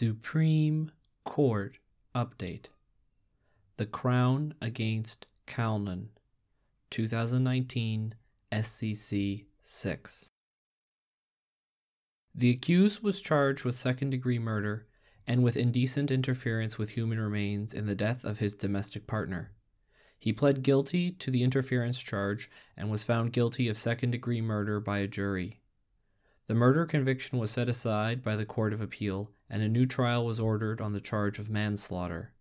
Supreme Court Update The Crown Against Calnan, 2019 SCC 6. The accused was charged with second degree murder and with indecent interference with human remains in the death of his domestic partner. He pled guilty to the interference charge and was found guilty of second degree murder by a jury. The murder conviction was set aside by the Court of Appeal, and a new trial was ordered on the charge of manslaughter.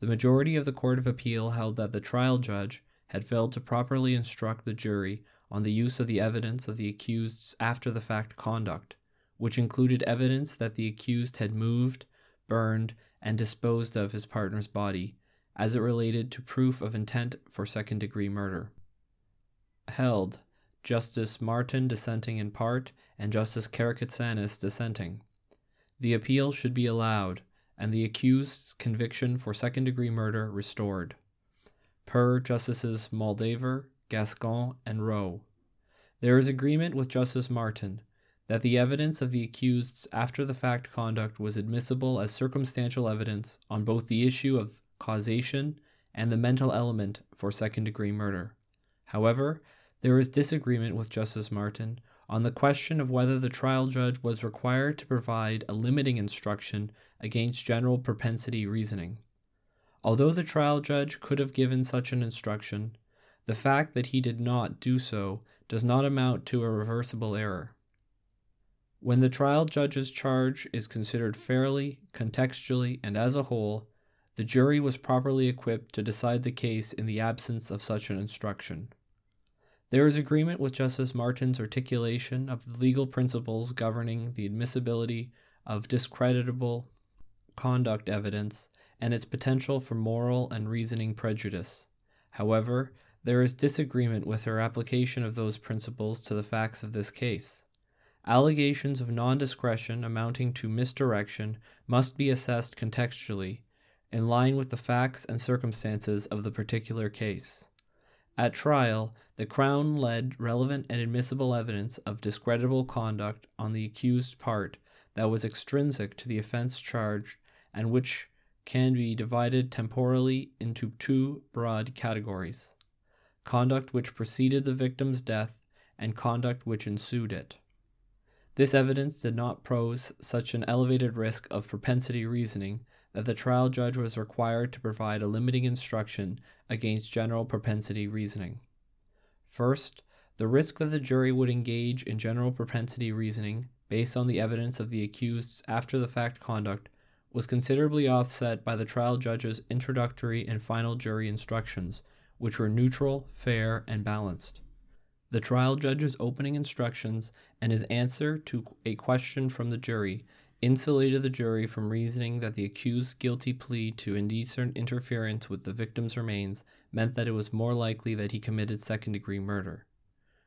The majority of the Court of Appeal held that the trial judge had failed to properly instruct the jury on the use of the evidence of the accused's after the fact conduct, which included evidence that the accused had moved, burned, and disposed of his partner's body, as it related to proof of intent for second degree murder. Held Justice Martin dissenting in part, and Justice Karakatsanis dissenting. The appeal should be allowed, and the accused's conviction for second degree murder restored. Per Justices Moldaver, Gascon, and Rowe. There is agreement with Justice Martin that the evidence of the accused's after the fact conduct was admissible as circumstantial evidence on both the issue of causation and the mental element for second degree murder. However, there is disagreement with Justice Martin on the question of whether the trial judge was required to provide a limiting instruction against general propensity reasoning. Although the trial judge could have given such an instruction, the fact that he did not do so does not amount to a reversible error. When the trial judge's charge is considered fairly, contextually, and as a whole, the jury was properly equipped to decide the case in the absence of such an instruction. There is agreement with Justice Martin's articulation of the legal principles governing the admissibility of discreditable conduct evidence and its potential for moral and reasoning prejudice. However, there is disagreement with her application of those principles to the facts of this case. Allegations of non direction amounting to misdirection must be assessed contextually, in line with the facts and circumstances of the particular case. At trial, the Crown led relevant and admissible evidence of discreditable conduct on the accused's part that was extrinsic to the offense charged and which can be divided temporally into two broad categories conduct which preceded the victim's death and conduct which ensued it. This evidence did not pose such an elevated risk of propensity reasoning that the trial judge was required to provide a limiting instruction against general propensity reasoning. First, the risk that the jury would engage in general propensity reasoning based on the evidence of the accused's after the fact conduct was considerably offset by the trial judge's introductory and final jury instructions, which were neutral, fair, and balanced. The trial judge's opening instructions and his answer to a question from the jury insulated the jury from reasoning that the accused's guilty plea to indecent interference with the victim's remains meant that it was more likely that he committed second degree murder.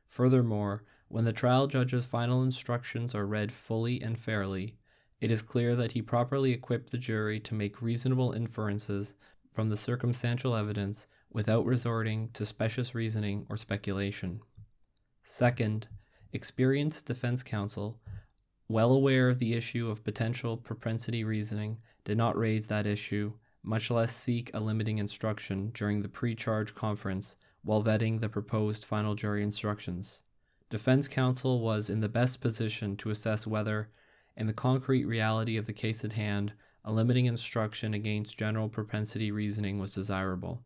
Furthermore, when the trial judge's final instructions are read fully and fairly, it is clear that he properly equipped the jury to make reasonable inferences from the circumstantial evidence without resorting to specious reasoning or speculation. Second, experienced defense counsel well aware of the issue of potential propensity reasoning, did not raise that issue, much less seek a limiting instruction during the pre charge conference while vetting the proposed final jury instructions. Defense counsel was in the best position to assess whether, in the concrete reality of the case at hand, a limiting instruction against general propensity reasoning was desirable.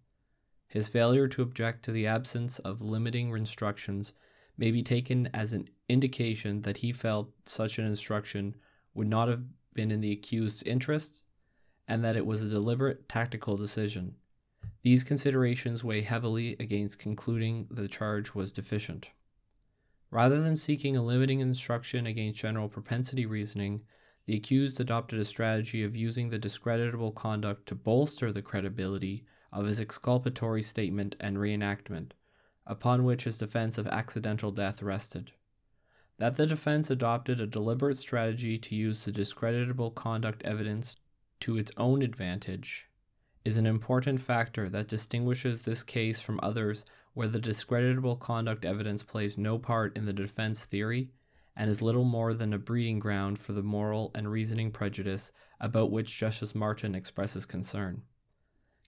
His failure to object to the absence of limiting instructions may be taken as an indication that he felt such an instruction would not have been in the accused's interests and that it was a deliberate tactical decision. These considerations weigh heavily against concluding the charge was deficient. Rather than seeking a limiting instruction against general propensity reasoning, the accused adopted a strategy of using the discreditable conduct to bolster the credibility of his exculpatory statement and reenactment, upon which his defense of accidental death rested. That the defense adopted a deliberate strategy to use the discreditable conduct evidence to its own advantage is an important factor that distinguishes this case from others where the discreditable conduct evidence plays no part in the defense theory and is little more than a breeding ground for the moral and reasoning prejudice about which Justice Martin expresses concern.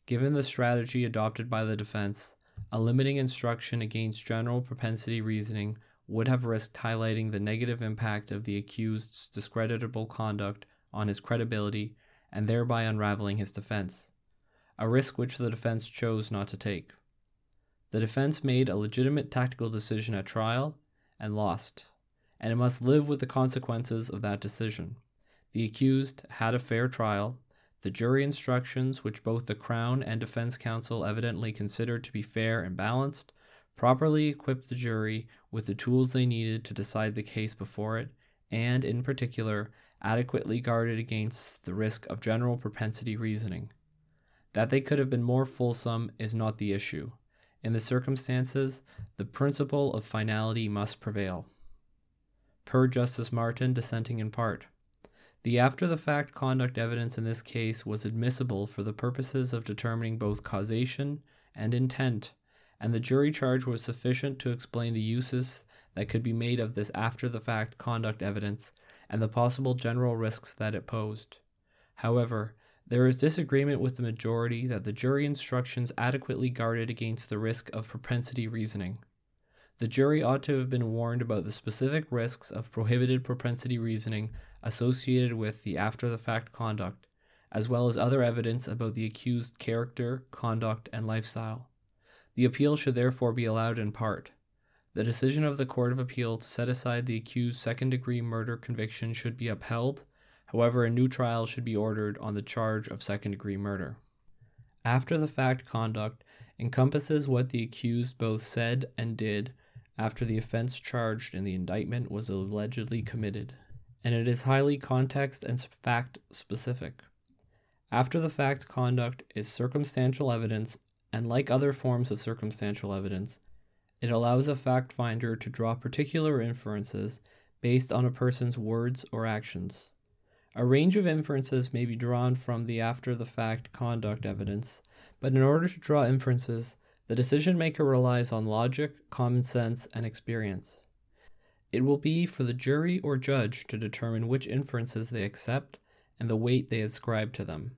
Given the strategy adopted by the defense, a limiting instruction against general propensity reasoning would have risked highlighting the negative impact of the accused's discreditable conduct on his credibility and thereby unraveling his defense, a risk which the defense chose not to take. The defense made a legitimate tactical decision at trial and lost, and it must live with the consequences of that decision. The accused had a fair trial. The jury instructions, which both the Crown and defense counsel evidently considered to be fair and balanced, properly equipped the jury with the tools they needed to decide the case before it, and, in particular, adequately guarded against the risk of general propensity reasoning. That they could have been more fulsome is not the issue. In the circumstances, the principle of finality must prevail. Per Justice Martin, dissenting in part. The after the fact conduct evidence in this case was admissible for the purposes of determining both causation and intent, and the jury charge was sufficient to explain the uses that could be made of this after the fact conduct evidence and the possible general risks that it posed. However, there is disagreement with the majority that the jury instructions adequately guarded against the risk of propensity reasoning. The jury ought to have been warned about the specific risks of prohibited propensity reasoning associated with the after the fact conduct, as well as other evidence about the accused character, conduct, and lifestyle. The appeal should therefore be allowed in part. The decision of the Court of Appeal to set aside the accused's second degree murder conviction should be upheld However, a new trial should be ordered on the charge of second degree murder. After the fact conduct encompasses what the accused both said and did after the offense charged in the indictment was allegedly committed, and it is highly context and fact specific. After the fact conduct is circumstantial evidence, and like other forms of circumstantial evidence, it allows a fact finder to draw particular inferences based on a person's words or actions. A range of inferences may be drawn from the after the fact conduct evidence, but in order to draw inferences, the decision maker relies on logic, common sense, and experience. It will be for the jury or judge to determine which inferences they accept and the weight they ascribe to them.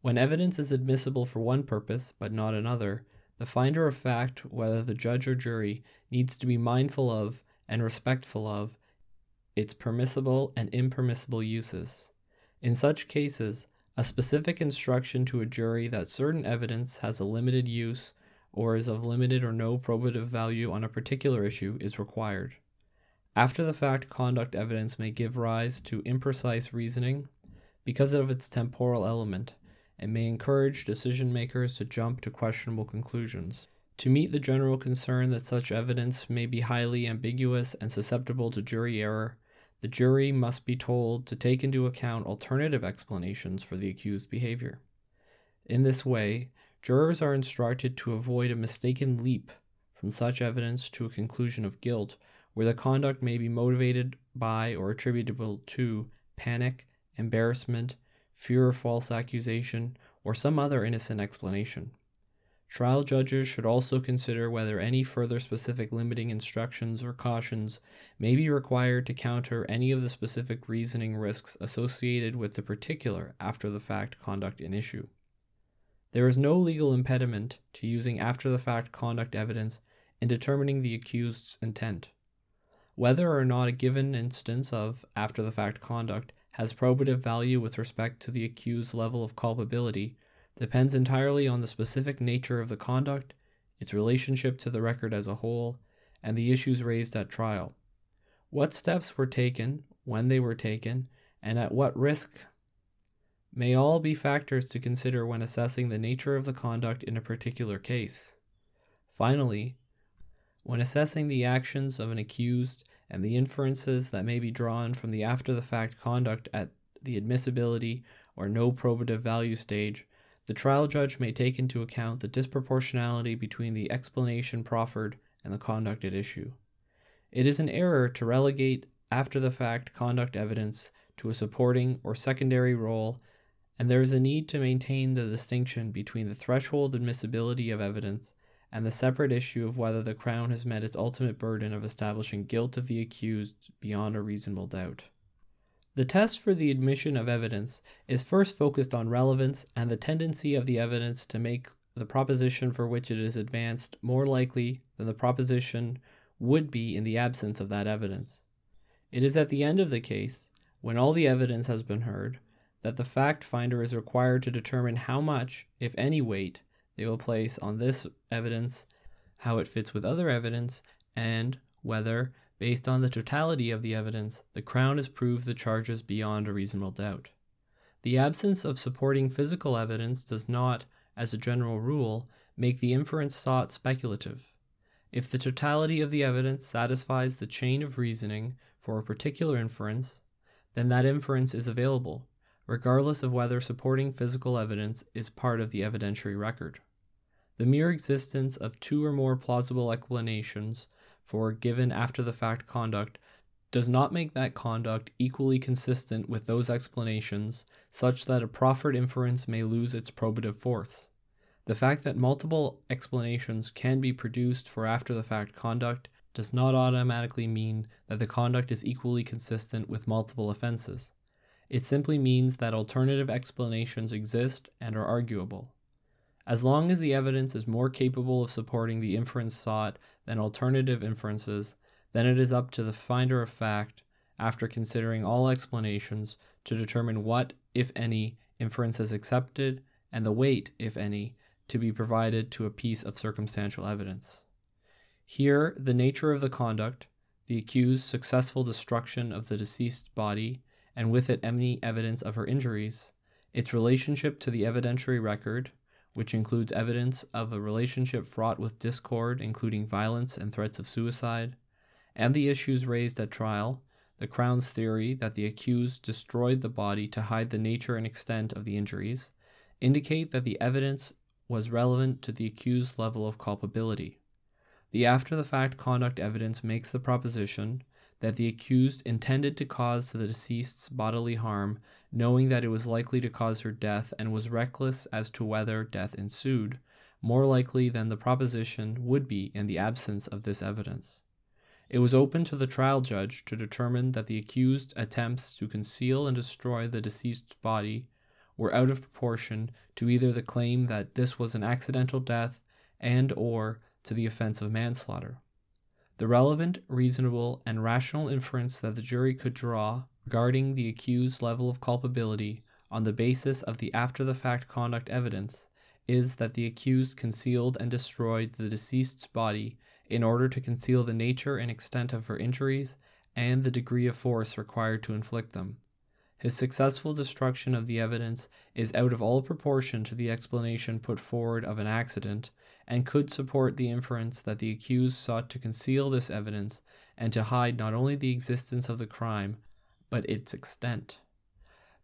When evidence is admissible for one purpose but not another, the finder of fact, whether the judge or jury, needs to be mindful of and respectful of its permissible and impermissible uses. In such cases, a specific instruction to a jury that certain evidence has a limited use or is of limited or no probative value on a particular issue is required. After the fact conduct evidence may give rise to imprecise reasoning because of its temporal element and may encourage decision makers to jump to questionable conclusions. To meet the general concern that such evidence may be highly ambiguous and susceptible to jury error, the jury must be told to take into account alternative explanations for the accused behavior. In this way, jurors are instructed to avoid a mistaken leap from such evidence to a conclusion of guilt where the conduct may be motivated by or attributable to panic, embarrassment, fear of false accusation, or some other innocent explanation. Trial judges should also consider whether any further specific limiting instructions or cautions may be required to counter any of the specific reasoning risks associated with the particular after the fact conduct in issue. There is no legal impediment to using after the fact conduct evidence in determining the accused's intent. Whether or not a given instance of after the fact conduct has probative value with respect to the accused's level of culpability depends entirely on the specific nature of the conduct, its relationship to the record as a whole, and the issues raised at trial. What steps were taken, when they were taken, and at what risk may all be factors to consider when assessing the nature of the conduct in a particular case. Finally, when assessing the actions of an accused and the inferences that may be drawn from the after the fact conduct at the admissibility or no probative value stage, the trial judge may take into account the disproportionality between the explanation proffered and the conduct at issue. It is an error to relegate after the fact conduct evidence to a supporting or secondary role, and there is a need to maintain the distinction between the threshold admissibility of evidence and the separate issue of whether the Crown has met its ultimate burden of establishing guilt of the accused beyond a reasonable doubt. The test for the admission of evidence is first focused on relevance and the tendency of the evidence to make the proposition for which it is advanced more likely than the proposition would be in the absence of that evidence. It is at the end of the case, when all the evidence has been heard, that the fact finder is required to determine how much, if any weight, they will place on this evidence, how it fits with other evidence, and whether, based on the totality of the evidence, the Crown has proved the charges beyond a reasonable doubt. The absence of supporting physical evidence does not, as a general rule, make the inference sought speculative. If the totality of the evidence satisfies the chain of reasoning for a particular inference, then that inference is available, regardless of whether supporting physical evidence is part of the evidentiary record. The mere existence of two or more plausible explanations for given after the fact conduct does not make that conduct equally consistent with those explanations such that a proffered inference may lose its probative force. The fact that multiple explanations can be produced for after the fact conduct does not automatically mean that the conduct is equally consistent with multiple offenses. It simply means that alternative explanations exist and are arguable. As long as the evidence is more capable of supporting the inference sought than alternative inferences, then it is up to the finder of fact, after considering all explanations, to determine what, if any, inference is accepted and the weight, if any, to be provided to a piece of circumstantial evidence. Here, the nature of the conduct, the accused's successful destruction of the deceased's body, and with it any evidence of her injuries, its relationship to the evidentiary record, which includes evidence of a relationship fraught with discord, including violence and threats of suicide, and the issues raised at trial, the Crown's theory that the accused destroyed the body to hide the nature and extent of the injuries, indicate that the evidence was relevant to the accused's level of culpability. The after the fact conduct evidence makes the proposition that the accused intended to cause the deceased's bodily harm, knowing that it was likely to cause her death, and was reckless as to whether death ensued, more likely than the proposition would be in the absence of this evidence. It was open to the trial judge to determine that the accused's attempts to conceal and destroy the deceased's body were out of proportion to either the claim that this was an accidental death and or to the offense of manslaughter. The relevant, reasonable, and rational inference that the jury could draw regarding the accused's level of culpability on the basis of the after the fact conduct evidence is that the accused concealed and destroyed the deceased's body in order to conceal the nature and extent of her injuries and the degree of force required to inflict them. His successful destruction of the evidence is out of all proportion to the explanation put forward of an accident and could support the inference that the accused sought to conceal this evidence and to hide not only the existence of the crime, but its extent.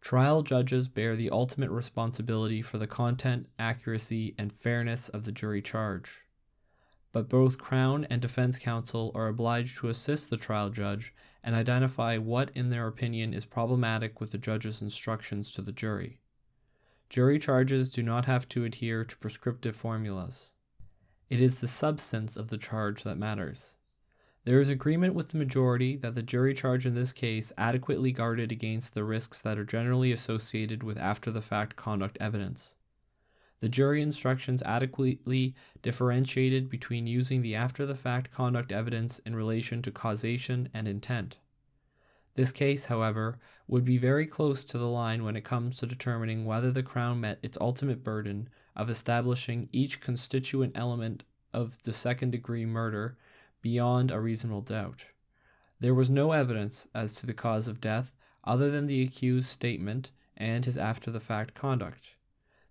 Trial judges bear the ultimate responsibility for the content, accuracy, and fairness of the jury charge. But both Crown and defense counsel are obliged to assist the trial judge and identify what, in their opinion, is problematic with the judge's instructions to the jury. Jury charges do not have to adhere to prescriptive formulas. It is the substance of the charge that matters. There is agreement with the majority that the jury charge in this case adequately guarded against the risks that are generally associated with after the fact conduct evidence. The jury instructions adequately differentiated between using the after the fact conduct evidence in relation to causation and intent. This case, however, would be very close to the line when it comes to determining whether the Crown met its ultimate burden of establishing each constituent element of the second degree murder beyond a reasonable doubt. There was no evidence as to the cause of death other than the accused's statement and his after the fact conduct.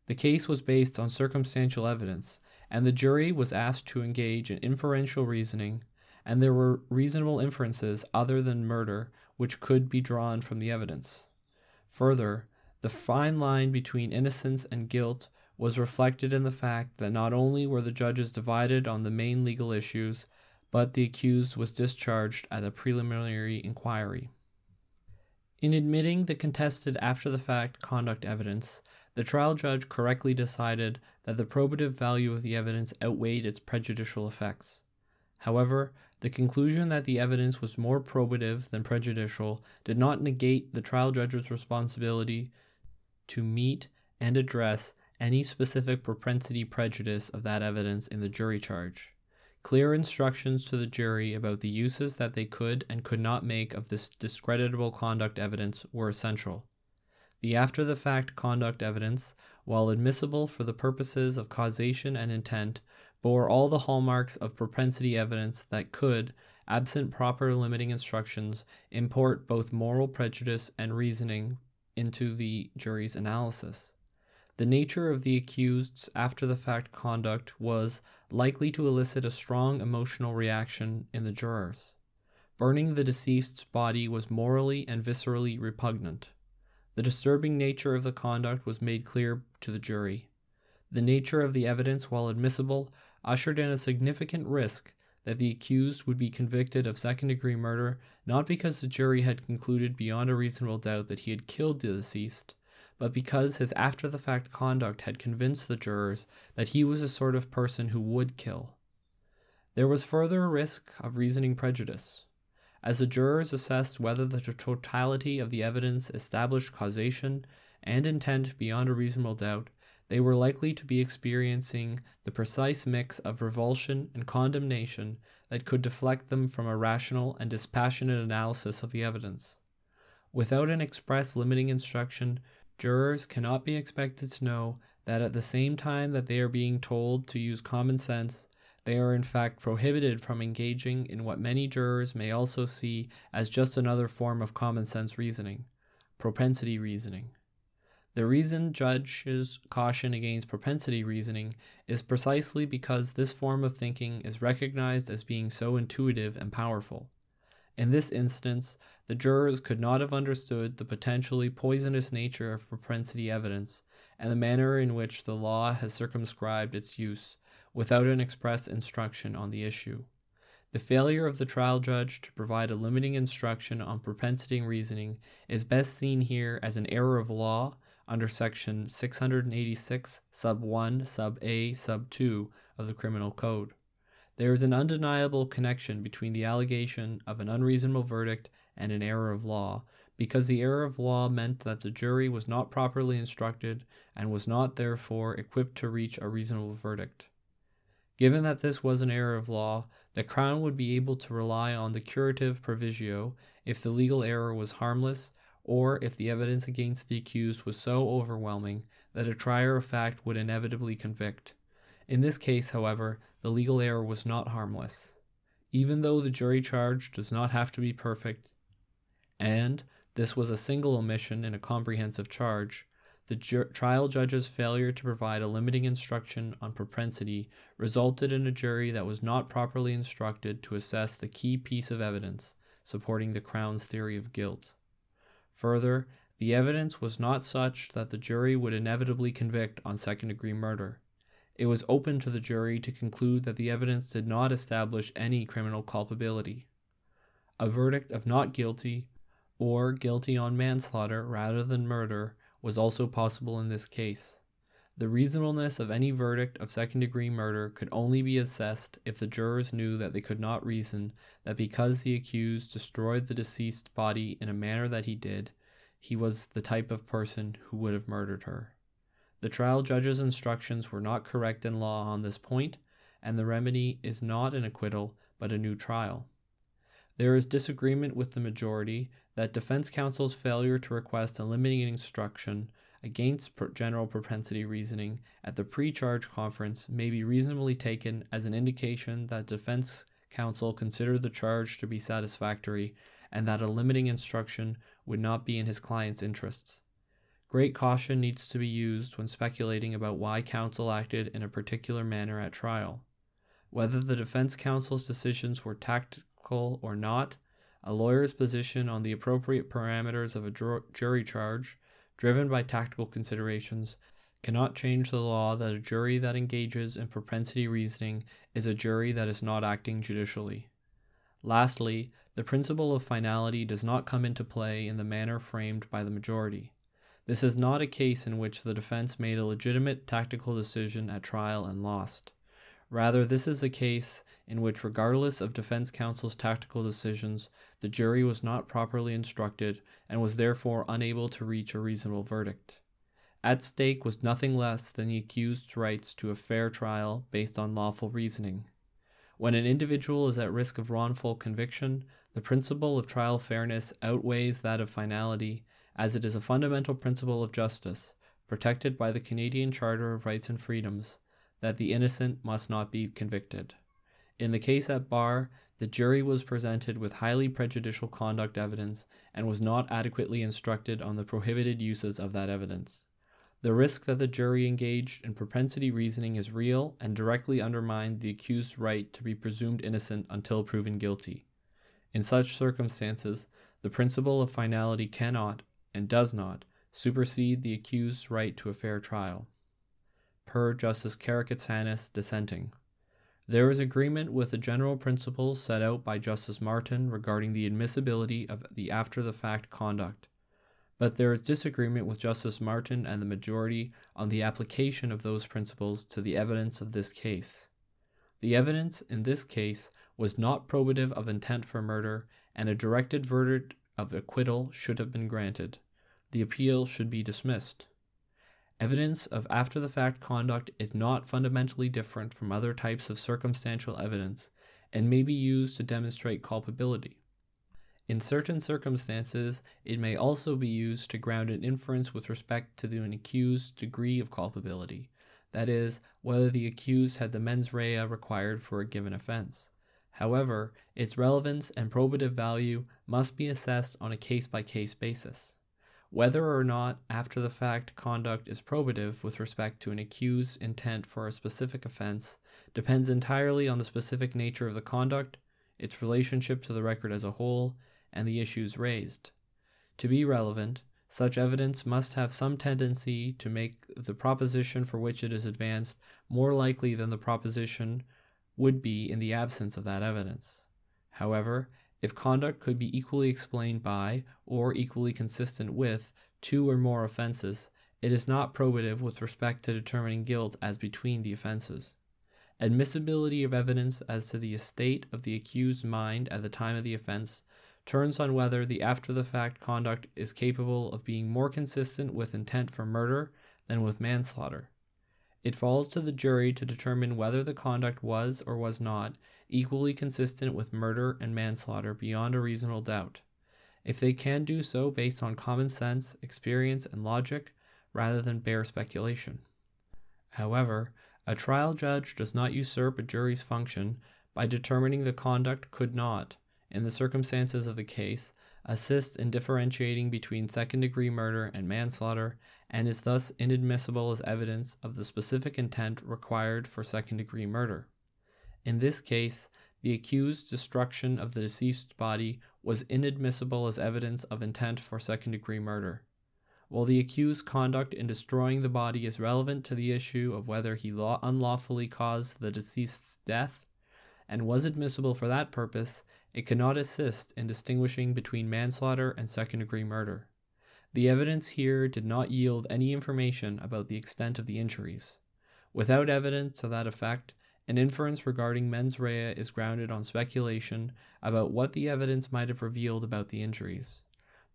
The case was based on circumstantial evidence, and the jury was asked to engage in inferential reasoning, and there were reasonable inferences other than murder which could be drawn from the evidence. Further, the fine line between innocence and guilt was reflected in the fact that not only were the judges divided on the main legal issues, but the accused was discharged at a preliminary inquiry. In admitting the contested after the fact conduct evidence, The trial judge correctly decided that the probative value of the evidence outweighed its prejudicial effects. However, the conclusion that the evidence was more probative than prejudicial did not negate the trial judge's responsibility to meet and address any specific propensity prejudice of that evidence in the jury charge. Clear instructions to the jury about the uses that they could and could not make of this discreditable conduct evidence were essential. The after the fact conduct evidence, while admissible for the purposes of causation and intent, bore all the hallmarks of propensity evidence that could, absent proper limiting instructions, import both moral prejudice and reasoning into the jury's analysis. The nature of the accused's after the fact conduct was likely to elicit a strong emotional reaction in the jurors. Burning the deceased's body was morally and viscerally repugnant. The disturbing nature of the conduct was made clear to the jury. The nature of the evidence, while admissible, ushered in a significant risk that the accused would be convicted of second degree murder not because the jury had concluded beyond a reasonable doubt that he had killed the deceased, but because his after the fact conduct had convinced the jurors that he was a sort of person who would kill. There was further a risk of reasoning prejudice. As the jurors assessed whether the totality of the evidence established causation and intent beyond a reasonable doubt, they were likely to be experiencing the precise mix of revulsion and condemnation that could deflect them from a rational and dispassionate analysis of the evidence. Without an express limiting instruction, Jurors cannot be expected to know that at the same time that they are being told to use common sense, they are in fact prohibited from engaging in what many jurors may also see as just another form of common sense reasoning propensity reasoning. The reason judges caution against propensity reasoning is precisely because this form of thinking is recognized as being so intuitive and powerful. In this instance, the jurors could not have understood the potentially poisonous nature of propensity evidence and the manner in which the law has circumscribed its use without an express instruction on the issue. The failure of the trial judge to provide a limiting instruction on propensity reasoning is best seen here as an error of law under section 686 sub 1 sub a sub 2 of the criminal code. There is an undeniable connection between the allegation of an unreasonable verdict and an error of law, because the error of law meant that the jury was not properly instructed and was not therefore equipped to reach a reasonable verdict. Given that this was an error of law, the Crown would be able to rely on the curative proviso if the legal error was harmless or if the evidence against the accused was so overwhelming that a trier of fact would inevitably convict. In this case, however, the legal error was not harmless. Even though the jury charge does not have to be perfect, and this was a single omission in a comprehensive charge, the ju- trial judge's failure to provide a limiting instruction on propensity resulted in a jury that was not properly instructed to assess the key piece of evidence supporting the Crown's theory of guilt. Further, the evidence was not such that the jury would inevitably convict on second degree murder it was open to the jury to conclude that the evidence did not establish any criminal culpability. A verdict of not guilty or guilty on manslaughter rather than murder was also possible in this case. The reasonableness of any verdict of second degree murder could only be assessed if the jurors knew that they could not reason that because the accused destroyed the deceased body in a manner that he did, he was the type of person who would have murdered her. The trial judge's instructions were not correct in law on this point, and the remedy is not an acquittal but a new trial. There is disagreement with the majority that defense counsel's failure to request a limiting instruction against general propensity reasoning at the pre charge conference may be reasonably taken as an indication that defense counsel considered the charge to be satisfactory and that a limiting instruction would not be in his client's interests. Great caution needs to be used when speculating about why counsel acted in a particular manner at trial. Whether the defense counsel's decisions were tactical or not, a lawyer's position on the appropriate parameters of a jury charge, driven by tactical considerations, cannot change the law that a jury that engages in propensity reasoning is a jury that is not acting judicially. Lastly, the principle of finality does not come into play in the manner framed by the majority. This is not a case in which the defense made a legitimate tactical decision at trial and lost. Rather, this is a case in which, regardless of defense counsel's tactical decisions, the jury was not properly instructed and was therefore unable to reach a reasonable verdict. At stake was nothing less than the accused's rights to a fair trial based on lawful reasoning. When an individual is at risk of wrongful conviction, the principle of trial fairness outweighs that of finality, as it is a fundamental principle of justice, protected by the Canadian Charter of Rights and Freedoms, that the innocent must not be convicted. In the case at bar, the jury was presented with highly prejudicial conduct evidence and was not adequately instructed on the prohibited uses of that evidence. The risk that the jury engaged in propensity reasoning is real and directly undermined the accused's right to be presumed innocent until proven guilty. In such circumstances, the principle of finality cannot, and does not, supersede the accused's right to a fair trial. Per Justice Karakatsanis dissenting. There is agreement with the general principles set out by Justice Martin regarding the admissibility of the after the fact conduct but there is disagreement with Justice Martin and the majority on the application of those principles to the evidence of this case. The evidence in this case was not probative of intent for murder, and a directed verdict of acquittal should have been granted. The appeal should be dismissed. Evidence of after the fact conduct is not fundamentally different from other types of circumstantial evidence and may be used to demonstrate culpability. In certain circumstances, it may also be used to ground an inference with respect to the accused's degree of culpability, that is, whether the accused had the mens rea required for a given offense. However, its relevance and probative value must be assessed on a case by case basis. Whether or not after the fact conduct is probative with respect to an accused's intent for a specific offense depends entirely on the specific nature of the conduct, its relationship to the record as a whole, and the issues raised. To be relevant, such evidence must have some tendency to make the proposition for which it is advanced more likely than the proposition would be in the absence of that evidence. However, if conduct could be equally explained by, or equally consistent with, two or more offenses, it is not probative with respect to determining guilt as between the offenses. Admissibility of evidence as to the state of the accused's mind at the time of the offense turns on whether the after the fact conduct is capable of being more consistent with intent for murder than with manslaughter. It falls to the jury to determine whether the conduct was or was not equally consistent with murder and manslaughter beyond a reasonable doubt. If they can do so based on common sense, experience, and logic, rather than bare speculation. However, a trial judge does not usurp a jury's function by determining the conduct could not, in the circumstances of the case, assist in differentiating between second degree murder and manslaughter, and is thus inadmissible as evidence of the specific intent required for second degree murder. In this case, the accused's destruction of the deceased's body was inadmissible as evidence of intent for second degree murder. While the accused's conduct in destroying the body is relevant to the issue of whether he law- unlawfully caused the deceased's death and was admissible for that purpose, it cannot assist in distinguishing between manslaughter and second degree murder. The evidence here did not yield any information about the extent of the injuries. Without evidence to that effect, an inference regarding mens rea is grounded on speculation about what the evidence might have revealed about the injuries.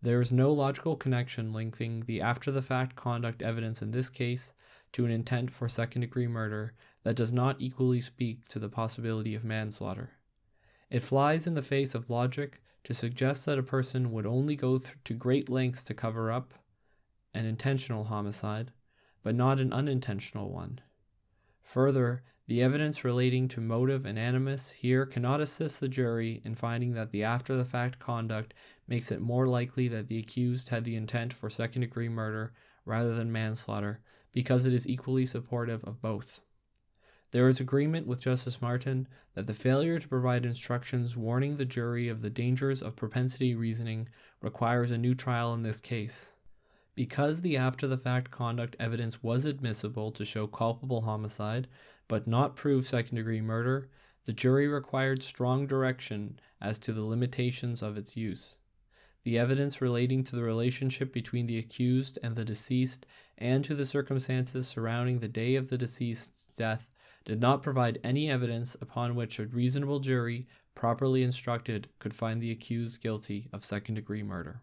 There is no logical connection linking the after the fact conduct evidence in this case to an intent for second degree murder that does not equally speak to the possibility of manslaughter. It flies in the face of logic to suggest that a person would only go th- to great lengths to cover up an intentional homicide, but not an unintentional one. Further, the evidence relating to motive and animus here cannot assist the jury in finding that the after the fact conduct makes it more likely that the accused had the intent for second degree murder rather than manslaughter, because it is equally supportive of both. There is agreement with Justice Martin that the failure to provide instructions warning the jury of the dangers of propensity reasoning requires a new trial in this case. Because the after the fact conduct evidence was admissible to show culpable homicide, but not prove second degree murder, the jury required strong direction as to the limitations of its use. The evidence relating to the relationship between the accused and the deceased and to the circumstances surrounding the day of the deceased's death did not provide any evidence upon which a reasonable jury, properly instructed, could find the accused guilty of second degree murder.